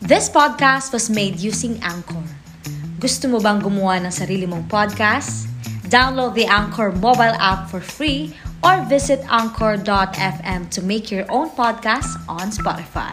This podcast was made using Anchor. Gusto mo bang gumawa ng sarili mong podcast? Download the Anchor mobile app for free or visit anchor.fm to make your own podcast on Spotify.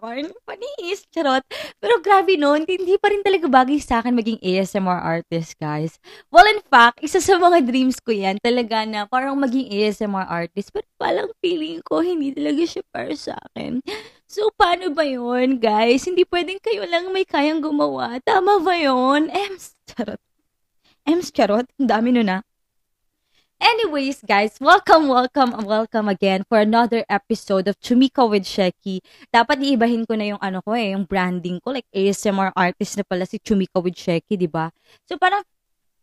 Yarn. Panis. Charot. Pero grabe nun, hindi pa rin talaga bagay sa akin maging ASMR artist, guys. Well, in fact, isa sa mga dreams ko yan, talaga na parang maging ASMR artist. Pero palang feeling ko, hindi talaga siya para sa akin. So, paano ba yun, guys? Hindi pwedeng kayo lang may kayang gumawa. Tama ba yun? Ems, charot. Ems, charot. Ang dami nun ah. Anyways, guys, welcome, welcome, welcome again for another episode of Chumika with Sheki. Dapat iibahin ko na yung ano ko eh, yung branding ko. Like ASMR artist na pala si Chumika with Sheki, di ba? So parang,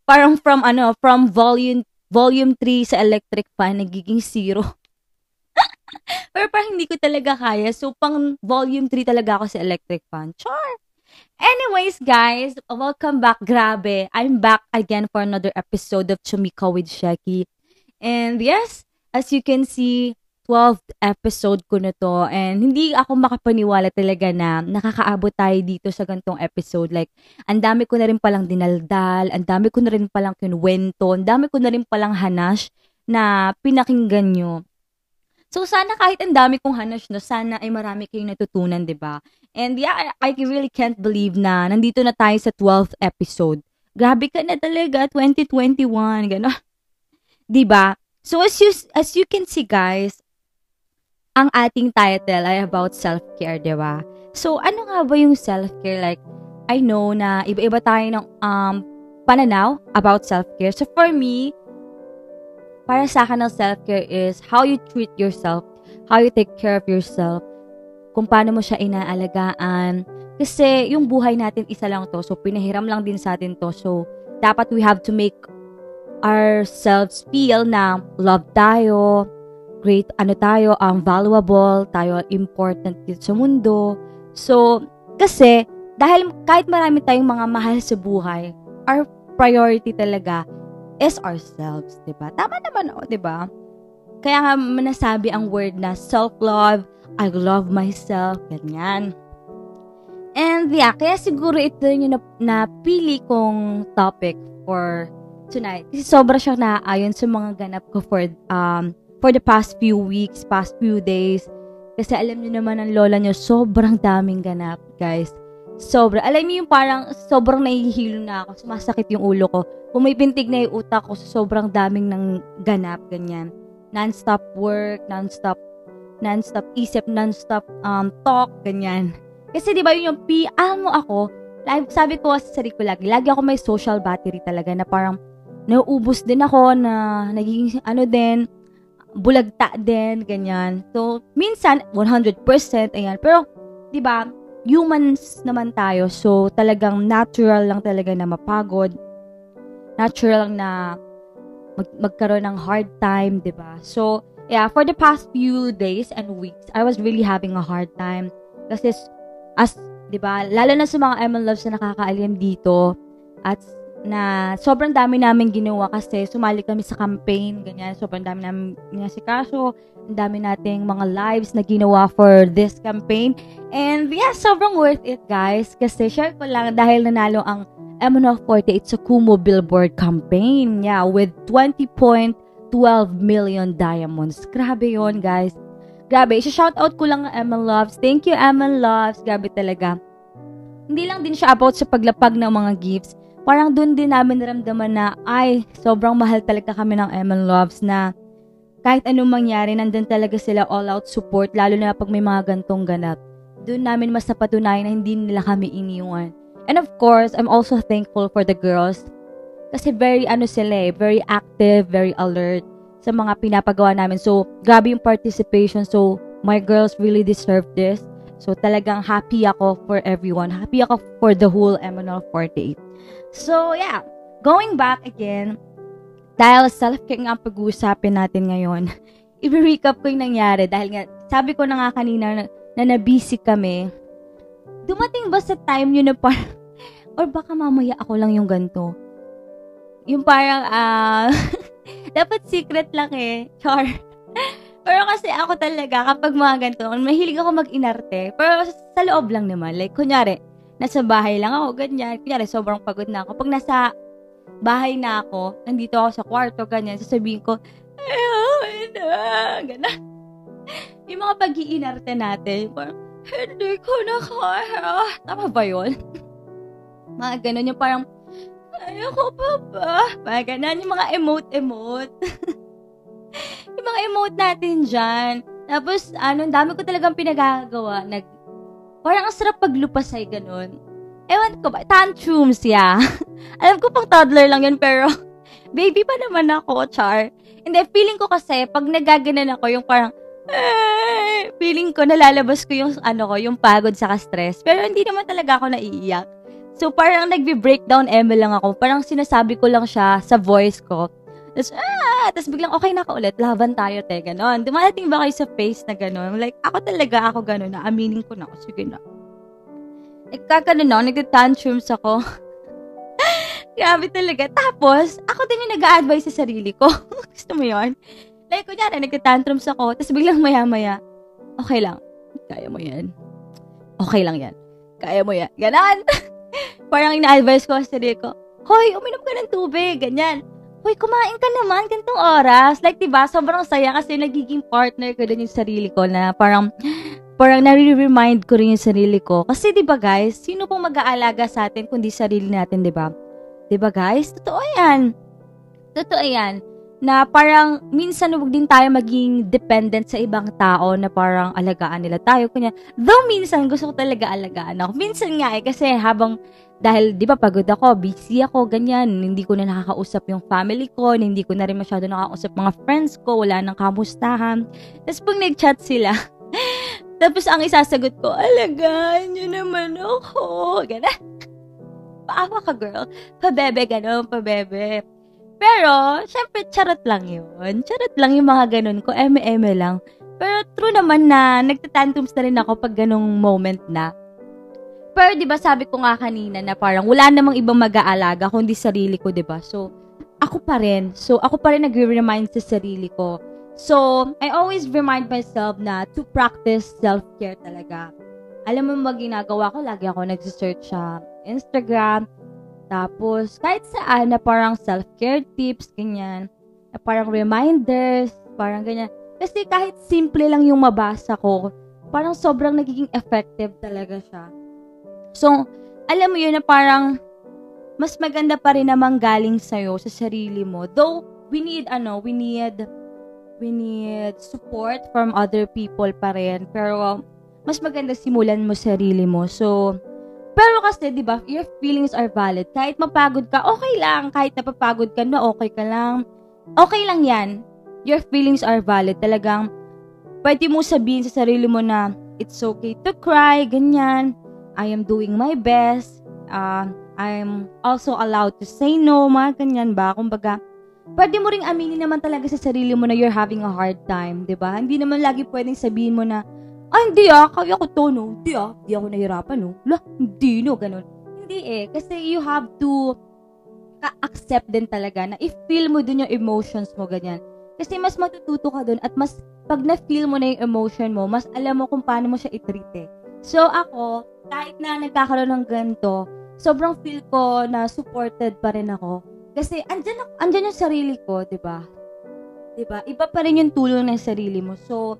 parang from ano, from volume, volume 3 sa electric fan, nagiging zero. Pero parang hindi ko talaga kaya. So, pang volume 3 talaga ako sa electric fan. Char! Anyways, guys, welcome back. Grabe. I'm back again for another episode of Chumika with Sheki. And yes, as you can see, 12th episode ko na to. And hindi ako makapaniwala talaga na nakakaabot tayo dito sa gantong episode. Like, ang dami ko na rin palang dinaldal, ang dami ko na rin palang kinwento, ang dami ko na rin palang hanash na pinakinggan nyo. So, sana kahit ang dami kong hanash no, sana ay marami kayong natutunan, di ba? And yeah, I, I really can't believe na nandito na tayo sa 12th episode. Grabe ka na talaga, 2021, gano'n. Di ba? So, as you, as you can see, guys, ang ating title ay about self-care, di ba? So, ano nga ba yung self-care? Like, I know na iba-iba tayo ng um, pananaw about self-care. So, for me, para sa akin ang self-care is how you treat yourself, how you take care of yourself, kung paano mo siya inaalagaan. Kasi yung buhay natin isa lang to, so pinahiram lang din sa atin to. So, dapat we have to make ourselves feel na love tayo, great ano tayo, um, valuable, tayo important dito sa mundo. So, kasi, dahil kahit marami tayong mga mahal sa buhay, our priority talaga is ourselves, 'di ba? Tama naman oh, 'di ba? Kaya nga manasabi ang word na self-love, I love myself, ganyan. And yeah, kaya siguro ito yung na, napili kong topic for tonight. Kasi sobra siyang naaayon sa mga ganap ko for um for the past few weeks, past few days. Kasi alam niyo naman ang lola niyo, sobrang daming ganap, guys. Sobra. Alam niyo yung parang sobrang nahihilo na ako. Sumasakit yung ulo ko. Pumipintig na yung utak ko sa sobrang daming ng ganap, ganyan. Non-stop work, non-stop, non-stop isip, non-stop um, talk, ganyan. Kasi di ba yun yung P, alam mo ako, sabi ko sa sarili ko lagi, lagi ako may social battery talaga na parang nauubos din ako na nagiging ano din, bulagta din, ganyan. So, minsan, 100%, ayan. Pero, di ba, humans naman tayo. So, talagang natural lang talaga na mapagod. Natural lang na mag magkaroon ng hard time, di ba? So, yeah, for the past few days and weeks, I was really having a hard time. Kasi, as, di ba, lalo na sa mga ML Loves na nakakaalim dito, at na sobrang dami namin ginawa kasi sumali kami sa campaign, ganyan. Sobrang dami namin kaso ang dami nating mga lives na ginawa for this campaign. And yeah, sobrang worth it, guys. Kasi share ko lang dahil nanalo ang MNO48 sa Kumu Billboard campaign. Yeah, with 20.12 million diamonds. Grabe yon guys. Grabe, isa-shoutout ko lang ang ML Loves. Thank you, ML Loves. Grabe talaga. Hindi lang din siya about sa paglapag ng mga gifts parang doon din namin naramdaman na, ay, sobrang mahal talaga kami ng Emma Loves na kahit anong mangyari, nandun talaga sila all-out support, lalo na pag may mga gantong ganap. Doon namin mas napatunayan na hindi nila kami iniwan. And of course, I'm also thankful for the girls. Kasi very, ano sila eh, very active, very alert sa mga pinapagawa namin. So, grabe yung participation. So, my girls really deserve this. So, talagang happy ako for everyone. Happy ako for the whole MNL 48. So, yeah. Going back again, dahil self-care nga pag-uusapin natin ngayon, i-recap ko yung nangyari dahil nga, sabi ko na nga kanina na, na kami. Dumating ba sa time yun na parang, or baka mamaya ako lang yung ganto? Yung parang, ah, uh, dapat secret lang eh. Char. Pero kasi ako talaga, kapag mga ganito, mahilig ako mag-inarte. Pero sa loob lang naman. Like, kunyari, nasa bahay lang ako, ganyan. Kunyari, sobrang pagod na ako. Pag nasa bahay na ako, nandito ako sa kwarto, ganyan, sasabihin ko, ay, na, ganyan. Yung mga pag-iinarte natin, parang, hindi ko na kaya. Tama ba yun? mga ganun, yung parang, kaya ko pa ba? Mga ganun, yung mga emote-emote. yung mga emote natin dyan. Tapos, ano, dami ko talagang pinagagawa. Nag, parang ang sarap paglupasay, ganun. Ewan ko ba, tantrums, yeah. Alam ko pang toddler lang yun, pero baby pa naman ako, char. Hindi, feeling ko kasi, pag nagaganan ako, yung parang, eh, feeling ko, nalalabas ko yung, ano ko, yung pagod sa stress. Pero hindi naman talaga ako naiiyak. So, parang nagbe-breakdown eme lang ako. Parang sinasabi ko lang siya sa voice ko. Tapos, ah! Tapos biglang, okay na ka ulit. Laban tayo, te. Ganon. Dumarating ba kayo sa face na ganon? Like, ako talaga ako ganon. Na aminin ko na. Sige na. Nagkakaroon na, nagtatantrums ako. Grabe talaga. Tapos, ako din yung nag-a-advise sa sarili ko. Gusto mo yun? Like, kunyari, nagtatantrums ako, tapos biglang maya-maya, okay lang. Kaya mo yan. Okay lang yan. Kaya mo yan. Ganon. Parang ina-advise ko sa sarili ko, Hoy, uminom ka ng tubig. Ganyan. Hoy, kumain ka naman gantong oras. Like, diba, sobrang saya kasi nagiging partner ko din yung sarili ko na parang, parang nare-remind ko rin yung sarili ko. Kasi 'di ba guys, sino pong mag-aalaga sa atin kundi sarili natin, 'di ba? 'Di ba guys? Totoo 'yan. Totoo 'yan. Na parang minsan wag din tayo maging dependent sa ibang tao na parang alagaan nila tayo. Kanya, though minsan gusto ko talaga alagaan ako. Minsan nga eh, kasi habang dahil 'di ba pagod ako, busy ako, ganyan, hindi ko na nakakausap yung family ko, hindi ko na rin masyado nakakausap mga friends ko, wala nang kamustahan. Tapos pag nag-chat sila, Tapos ang isasagot ko, alagaan niyo naman ako. Gana. Paawa ka, girl. Pabebe, gano'n, pabebe. Pero, syempre, charot lang yun. Charot lang yung mga ganun ko. Eme-eme lang. Pero true naman na nagtatantrums na rin ako pag ganong moment na. Pero 'di ba sabi ko nga kanina na parang wala namang ibang mag-aalaga kundi sarili ko, 'di ba? So ako pa rin. So ako pa rin nagre-remind sa sarili ko So, I always remind myself na to practice self-care talaga. Alam mo ba ginagawa ko? Lagi ako nag-search sa Instagram. Tapos, kahit saan na parang self-care tips, ganyan. Na parang reminders, parang ganyan. Kasi kahit simple lang yung mabasa ko, parang sobrang nagiging effective talaga siya. So, alam mo yun na parang mas maganda pa rin namang galing sa'yo, sa sarili mo. Though, we need, ano, we need we need support from other people pa rin. Pero, mas maganda simulan mo sarili mo. So, pero kasi, di ba, your feelings are valid. Kahit mapagod ka, okay lang. Kahit napapagod ka na, okay ka lang. Okay lang yan. Your feelings are valid. Talagang, pwede mo sabihin sa sarili mo na, it's okay to cry, ganyan. I am doing my best. Uh, I'm also allowed to say no, mga ganyan ba? Kumbaga, pwede mo ring aminin naman talaga sa sarili mo na you're having a hard time, 'di ba? Hindi naman lagi pwedeng sabihin mo na, ah, hindi ah, kaya ko to, no? Hindi ah, hindi ako nahirapan, no? La, hindi, no? Ganun. Hindi eh, kasi you have to accept din talaga na i-feel mo din yung emotions mo, ganyan. Kasi mas matututo ka dun at mas pag na-feel mo na yung emotion mo, mas alam mo kung paano mo siya i-treat eh. So ako, kahit na nagkakaroon ng ganito, sobrang feel ko na supported pa rin ako kasi andyan, andyan yung sarili ko, 'di ba? 'Di ba? Iba pa rin yung tulong ng sarili mo. So,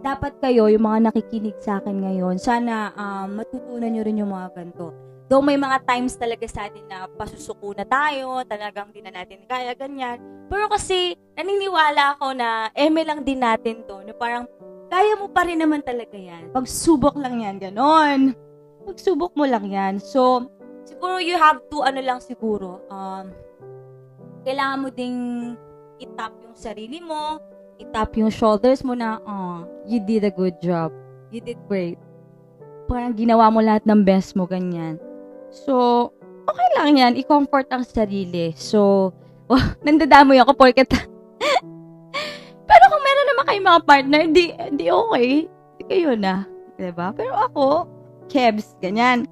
dapat kayo, yung mga nakikinig sa akin ngayon, sana um, matutunan nyo rin yung mga ganito. Though may mga times talaga sa atin na pasusuko na tayo, talagang di na natin kaya, ganyan. Pero kasi, naniniwala ako na eme lang din natin to, na parang, kaya mo pa rin naman talaga yan. Pagsubok lang yan, ganon. Pagsubok mo lang yan. So, siguro you have to, ano lang siguro, um, kailangan mo ding itap yung sarili mo, itap yung shoulders mo na, oh, you did a good job. You did great. Parang ginawa mo lahat ng best mo, ganyan. So, okay lang yan. I-comfort ang sarili. So, oh, nandadamoy ako porket Pero kung meron naman kayong mga partner, di, di okay. Di kayo na. Diba? Pero ako, kebs, ganyan.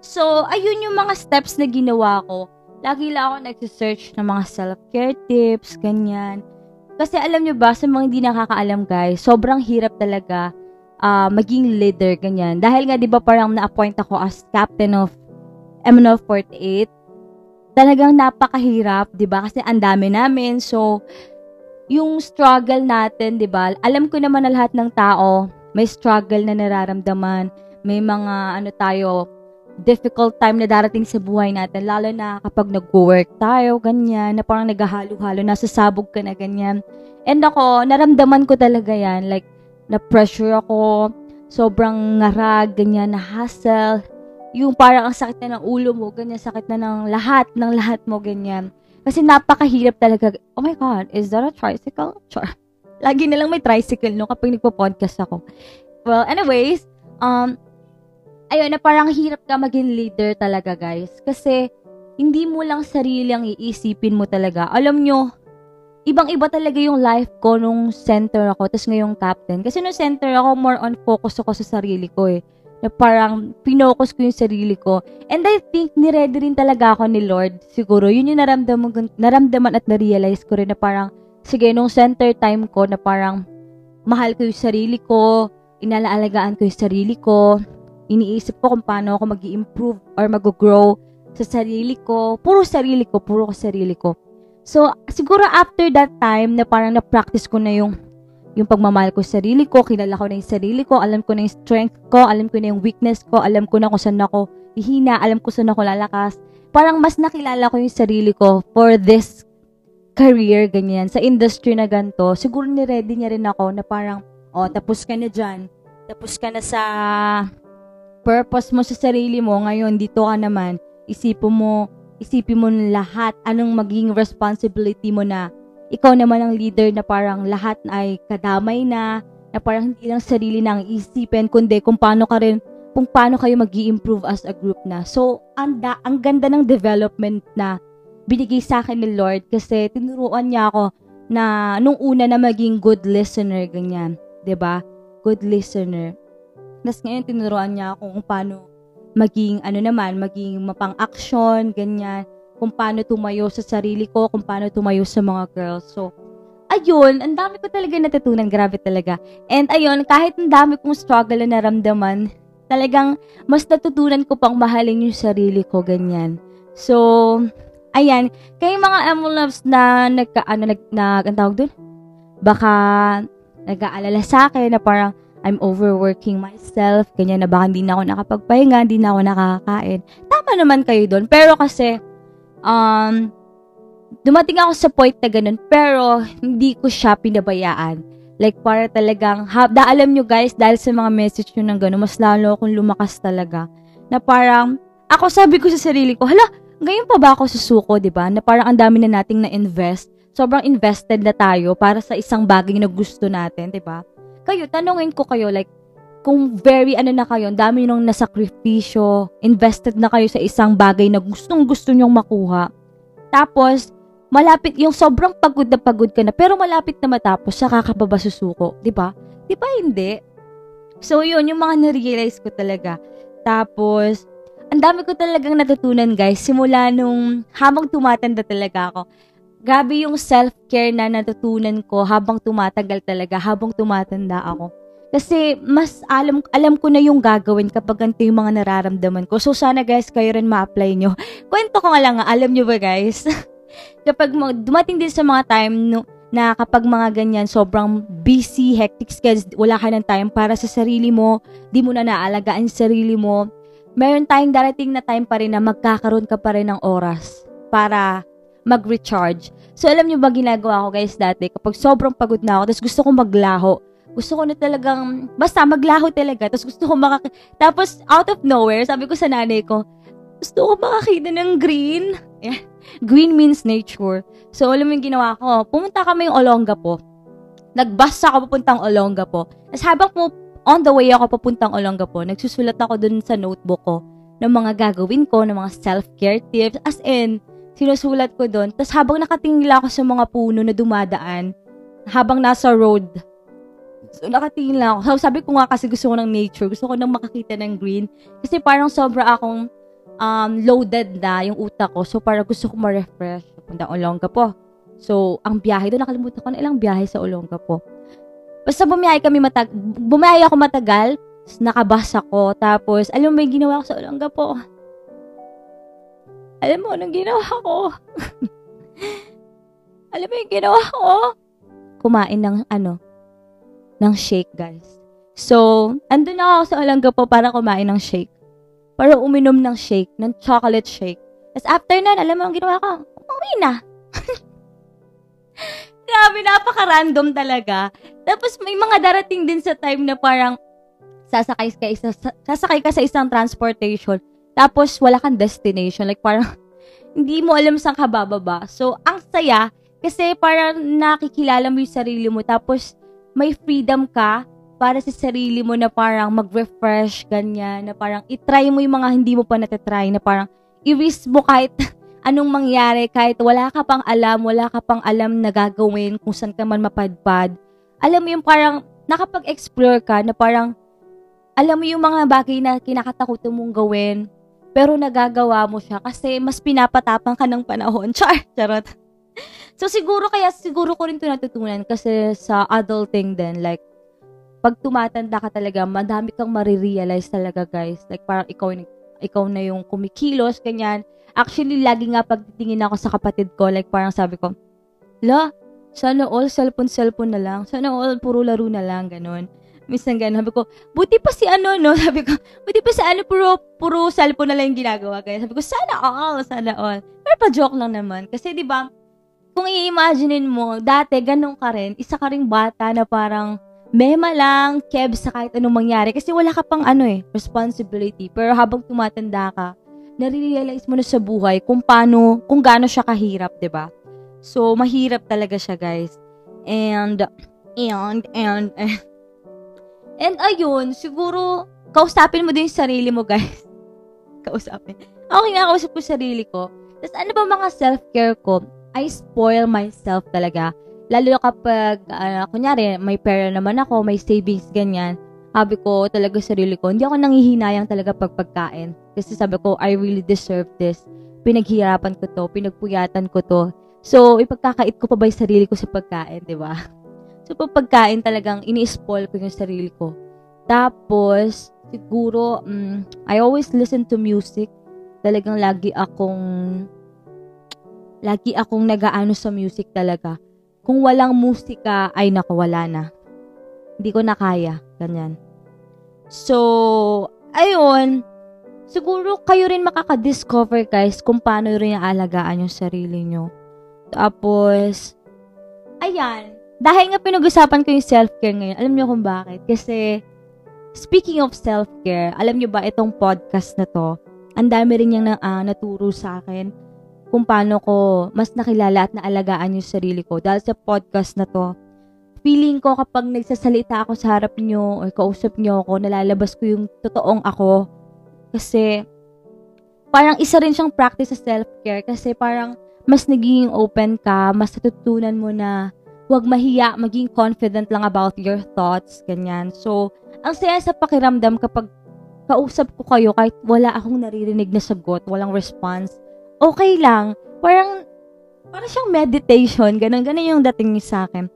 So, ayun yung mga steps na ginawa ko. Lagi lang ako nag-search ng mga self-care tips, ganyan. Kasi alam nyo ba, sa mga hindi nakakaalam guys, sobrang hirap talaga uh, maging leader, ganyan. Dahil nga, di ba parang na-appoint ako as captain of MNO 48, talagang napakahirap, di ba? Kasi ang dami namin. So, yung struggle natin, di ba? Alam ko naman na lahat ng tao, may struggle na nararamdaman. May mga, ano tayo, difficult time na darating sa buhay natin, lalo na kapag nag-work tayo, ganyan, na parang naghahalo-halo, nasa sabog ka na, ganyan. And ako, naramdaman ko talaga yan, like, na-pressure ako, sobrang ngarag, ganyan, na hassle, yung parang ang sakit na ng ulo mo, ganyan, sakit na ng lahat, ng lahat mo, ganyan. Kasi napakahirap talaga. Oh my God, is that a tricycle? Char. Lagi na lang may tricycle no kapag nagpo-podcast ako. Well, anyways, um, ayun, na parang hirap ka maging leader talaga, guys. Kasi, hindi mo lang sarili ang iisipin mo talaga. Alam nyo, ibang-iba talaga yung life ko nung center ako, tapos ngayong captain. Kasi nung center ako, more on focus ako sa sarili ko eh. Na parang pinocus ko yung sarili ko. And I think, niready rin talaga ako ni Lord. Siguro, yun yung naramdaman, naramdaman at na-realize ko rin na parang, sige, nung center time ko, na parang, mahal ko yung sarili ko, inalaalagaan ko yung sarili ko, iniisip ko kung paano ako mag improve or mag-grow sa sarili ko. Puro sarili ko, puro ko sarili ko. So, siguro after that time na parang na-practice ko na yung yung pagmamahal ko sa sarili ko, kilala ko na yung sarili ko, alam ko na yung strength ko, alam ko na yung weakness ko, alam ko na kung saan ako hihina, alam ko saan ako lalakas. Parang mas nakilala ko yung sarili ko for this career, ganyan, sa industry na ganito. Siguro ni-ready niya rin ako na parang, oh, tapos ka na dyan. Tapos ka na sa purpose mo sa sarili mo, ngayon dito ka naman, isipin mo, isipin mo lahat, anong maging responsibility mo na ikaw naman ang leader na parang lahat ay kadamay na, na parang hindi lang sarili na ang isipin, kundi kung paano ka rin, kung paano kayo mag improve as a group na. So, ang, da, ang ganda ng development na binigay sa akin ni Lord kasi tinuruan niya ako na nung una na maging good listener, ganyan. ba diba? Good listener. Tapos ngayon, tinuruan niya ako kung paano maging, ano naman, maging mapang-action, ganyan. Kung paano tumayo sa sarili ko, kung paano tumayo sa mga girls. So, ayun, ang dami ko talaga natutunan. Grabe talaga. And ayun, kahit ang dami kong struggle na naramdaman, talagang mas natutunan ko pang mahalin yung sarili ko, ganyan. So, ayan, kay mga Emuloves na nagka, ano, nag, nag, ang tawag dun? Baka nag-aalala sa akin na parang, I'm overworking myself, ganyan na baka hindi na ako nakapagpahinga, hindi na ako nakakain. Tama naman kayo doon. Pero kasi, um, dumating ako sa point na ganun, pero hindi ko siya pinabayaan. Like, para talagang, ha, da, alam nyo guys, dahil sa mga message nyo ng gano'n, mas lalo akong lumakas talaga. Na parang, ako sabi ko sa sarili ko, hala, ngayon pa ba ako susuko, di ba? Na parang ang dami na nating na-invest. Sobrang invested na tayo para sa isang bagay na gusto natin, di ba? Kayo, tanungin ko kayo, like, kung very ano na kayo, dami nung nasakripisyo, invested na kayo sa isang bagay na gustong gusto nyong makuha. Tapos, malapit, yung sobrang pagod na pagod ka na, pero malapit na matapos, saka ka pa ba susuko? ba? Hindi? So, yun, yung mga na-realize ko talaga. Tapos, ang dami ko talagang natutunan, guys, simula nung habang tumatanda talaga ako grabe yung self-care na natutunan ko habang tumatagal talaga, habang tumatanda ako. Kasi mas alam alam ko na yung gagawin kapag ganito yung mga nararamdaman ko. So sana guys, kayo rin ma-apply nyo. Kwento ko nga lang, alam nyo ba guys? kapag dumating din sa mga time no, na kapag mga ganyan, sobrang busy, hectic schedule, wala ka ng time para sa sarili mo, di mo na naalagaan sa sarili mo, meron tayong darating na time pa rin na magkakaroon ka pa rin ng oras para mag-recharge. So, alam niyo ba ginagawa ko guys dati? Kapag sobrang pagod na ako, tapos gusto ko maglaho. Gusto ko na talagang, basta maglaho talaga. Tapos gusto ko makak... Tapos, out of nowhere, sabi ko sa nanay ko, gusto ko makakita ng green. Yeah. Green means nature. So, alam mo yung ginawa ko? Pumunta kami yung Olongapo. Nagbus ako papuntang Olongapo. Tapos habang po, on the way ako papuntang Olongapo, nagsusulat ako dun sa notebook ko ng mga gagawin ko, ng mga self-care tips. As in, sinusulat ko doon. Tapos habang nakatingin ako sa mga puno na dumadaan, habang nasa road, so nakatingin lang ako. So, sabi ko nga kasi gusto ko ng nature, gusto ko nang makakita ng green. Kasi parang sobra akong um, loaded na yung utak ko. So, parang gusto ko ma-refresh. Punta Olongga po. So, ang biyahe doon, nakalimutan ko na ilang biyahe sa Olongga po. Basta bumiyahe kami matag bumiyahe ako matagal, nakabas ako. Tapos, alam mo, may ginawa ko sa Olongga po alam mo, anong ginawa ko? Alam mo yung ginawa ko? Kumain ng ano, ng shake, guys. So, andun ako sa Olangga po para kumain ng shake. Para uminom ng shake, ng chocolate shake. Tapos after nun, alam mo ang ginawa ko? Umuwi na. Grabe, napaka-random talaga. Tapos may mga darating din sa time na parang sasakay ka, isa, sasakay ka sa isang transportation tapos, wala kang destination. Like, parang, hindi mo alam saan ka bababa. So, ang saya, kasi parang nakikilala mo yung sarili mo. Tapos, may freedom ka para sa sarili mo na parang mag-refresh, ganyan. Na parang, itry mo yung mga hindi mo pa natatry. Na parang, i-risk mo kahit anong mangyari, kahit wala ka pang alam, wala ka pang alam na gagawin, kung saan ka man mapadpad. Alam mo yung parang, nakapag-explore ka na parang, alam mo yung mga bagay na kinakatakutan mong gawin, pero nagagawa mo siya kasi mas pinapatapang ka ng panahon. Char! Charot. So, siguro kaya, siguro ko rin ito natutunan kasi sa adulting din, like, pag tumatanda ka talaga, madami kang marirealize talaga, guys. Like, parang ikaw, ikaw na yung kumikilos, ganyan. Actually, lagi nga pagtitingin ako sa kapatid ko, like, parang sabi ko, La, sana all cellphone-cellphone na lang. Sana all puro laro na lang, ganun. Minsan ganun. Sabi ko, buti pa si ano, no? Sabi ko, buti pa si ano, puro, puro cellphone na lang yung ginagawa. Kaya sabi ko, sana all, sana all. Pero pa-joke lang naman. Kasi di ba kung i-imaginein mo, dati ganun ka rin, isa ka ring bata na parang, mema lang, keb sa kahit anong mangyari. Kasi wala ka pang ano eh, responsibility. Pero habang tumatanda ka, nare-realize mo na sa buhay kung paano, kung gaano siya kahirap, ba diba? So, mahirap talaga siya, guys. And, and, and, and, And ayun, siguro, kausapin mo din yung sarili mo, guys. kausapin. Okay nga, kausap ko sarili ko. Tapos ano ba mga self-care ko? I spoil myself talaga. Lalo kapag, uh, kunyari, may pera naman ako, may savings, ganyan. Sabi ko talaga sarili ko, hindi ako nangihinayang talaga pag pagkain. Kasi sabi ko, I really deserve this. Pinaghirapan ko to, pinagpuyatan ko to. So, ipagkakait ko pa ba yung sarili ko sa pagkain, di ba? So, pag pagkain talagang ini-spoil ko yung sarili ko. Tapos, siguro, um, I always listen to music. Talagang lagi akong, lagi akong nagaano sa music talaga. Kung walang musika, ay naku, wala na. Hindi ko na kaya. Ganyan. So, ayun, siguro kayo rin makaka-discover guys kung paano rin alagaan yung sarili nyo. Tapos, ayan, dahil nga pinag-usapan ko yung self-care ngayon, alam niyo kung bakit? Kasi, speaking of self-care, alam niyo ba itong podcast na to, ang dami rin niyang na, uh, naturo sa akin kung paano ko mas nakilala at naalagaan yung sarili ko. Dahil sa podcast na to, feeling ko kapag nagsasalita ako sa harap niyo o kausap niyo ako, nalalabas ko yung totoong ako. Kasi, parang isa rin siyang practice sa self-care kasi parang mas naging open ka, mas natutunan mo na huwag mahiya, maging confident lang about your thoughts, ganyan. So, ang saya sa pakiramdam kapag kausap ko kayo kahit wala akong naririnig na sagot, walang response, okay lang. Parang, parang siyang meditation, ganun, ganun yung dating niya sa akin.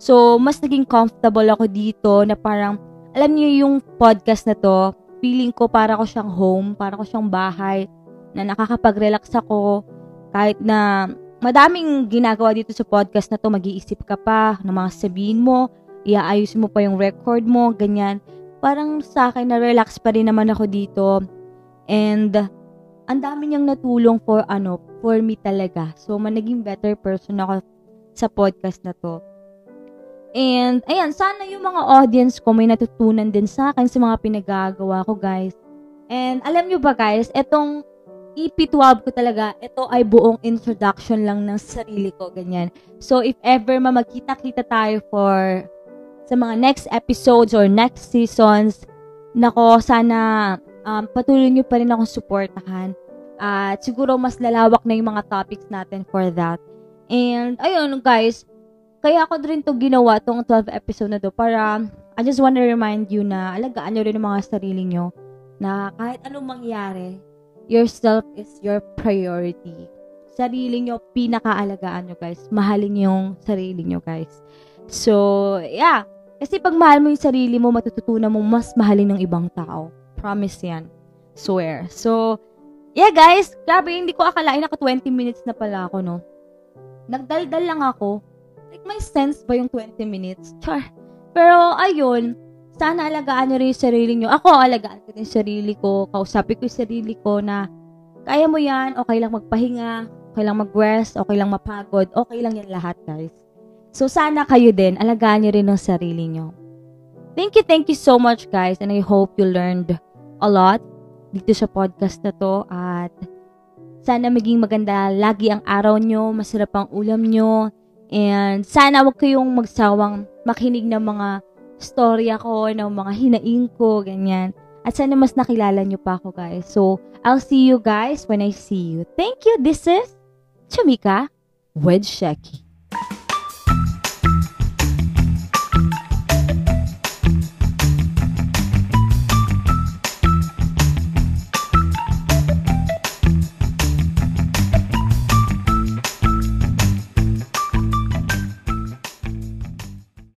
So, mas naging comfortable ako dito na parang, alam niyo yung podcast na to, feeling ko para ko siyang home, para ko siyang bahay, na nakakapag-relax ako, kahit na madaming ginagawa dito sa podcast na to, mag-iisip ka pa ng mga sabihin mo, iaayos mo pa yung record mo, ganyan. Parang sa akin, na-relax pa rin naman ako dito. And, ang dami niyang natulong for, ano, for me talaga. So, man, naging better person ako sa podcast na to. And, ayan, sana yung mga audience ko may natutunan din sa akin sa mga pinagagawa ko, guys. And, alam nyo ba, guys, etong EP12 ko talaga, ito ay buong introduction lang ng sarili ko, ganyan. So, if ever ma magkita-kita tayo for sa mga next episodes or next seasons, nako, sana um, patuloy nyo pa rin akong supportahan. At siguro mas lalawak na yung mga topics natin for that. And, ayun, guys, kaya ako rin to ginawa, tong 12 episode na to, para I just want to remind you na alagaan nyo rin yung mga sarili nyo na kahit anong mangyari, yourself is your priority. Sarili nyo, pinakaalagaan nyo, guys. Mahalin yung sarili nyo, guys. So, yeah. Kasi pag mahal mo yung sarili mo, matututunan mo mas mahalin ng ibang tao. Promise yan. Swear. So, yeah, guys. Grabe, hindi ko akalain naka 20 minutes na pala ako, no? Nagdaldal lang ako. Like, may sense ba yung 20 minutes? Char. Pero, ayun, sana alagaan nyo rin yung sarili nyo. Ako, alagaan ko yung sarili ko. Kausapin ko yung sarili ko na kaya mo yan, okay lang magpahinga, okay lang mag-rest, okay lang mapagod, okay lang yan lahat, guys. So, sana kayo din, alagaan nyo rin ang sarili nyo. Thank you, thank you so much, guys. And I hope you learned a lot dito sa podcast na to. At sana maging maganda lagi ang araw nyo, masarap ang ulam nyo. And sana wag kayong magsawang makinig ng mga storya ko, ng mga hinaing ko, ganyan. At sana mas nakilala nyo pa ako, guys. So, I'll see you guys when I see you. Thank you. This is Chamika with Sheki.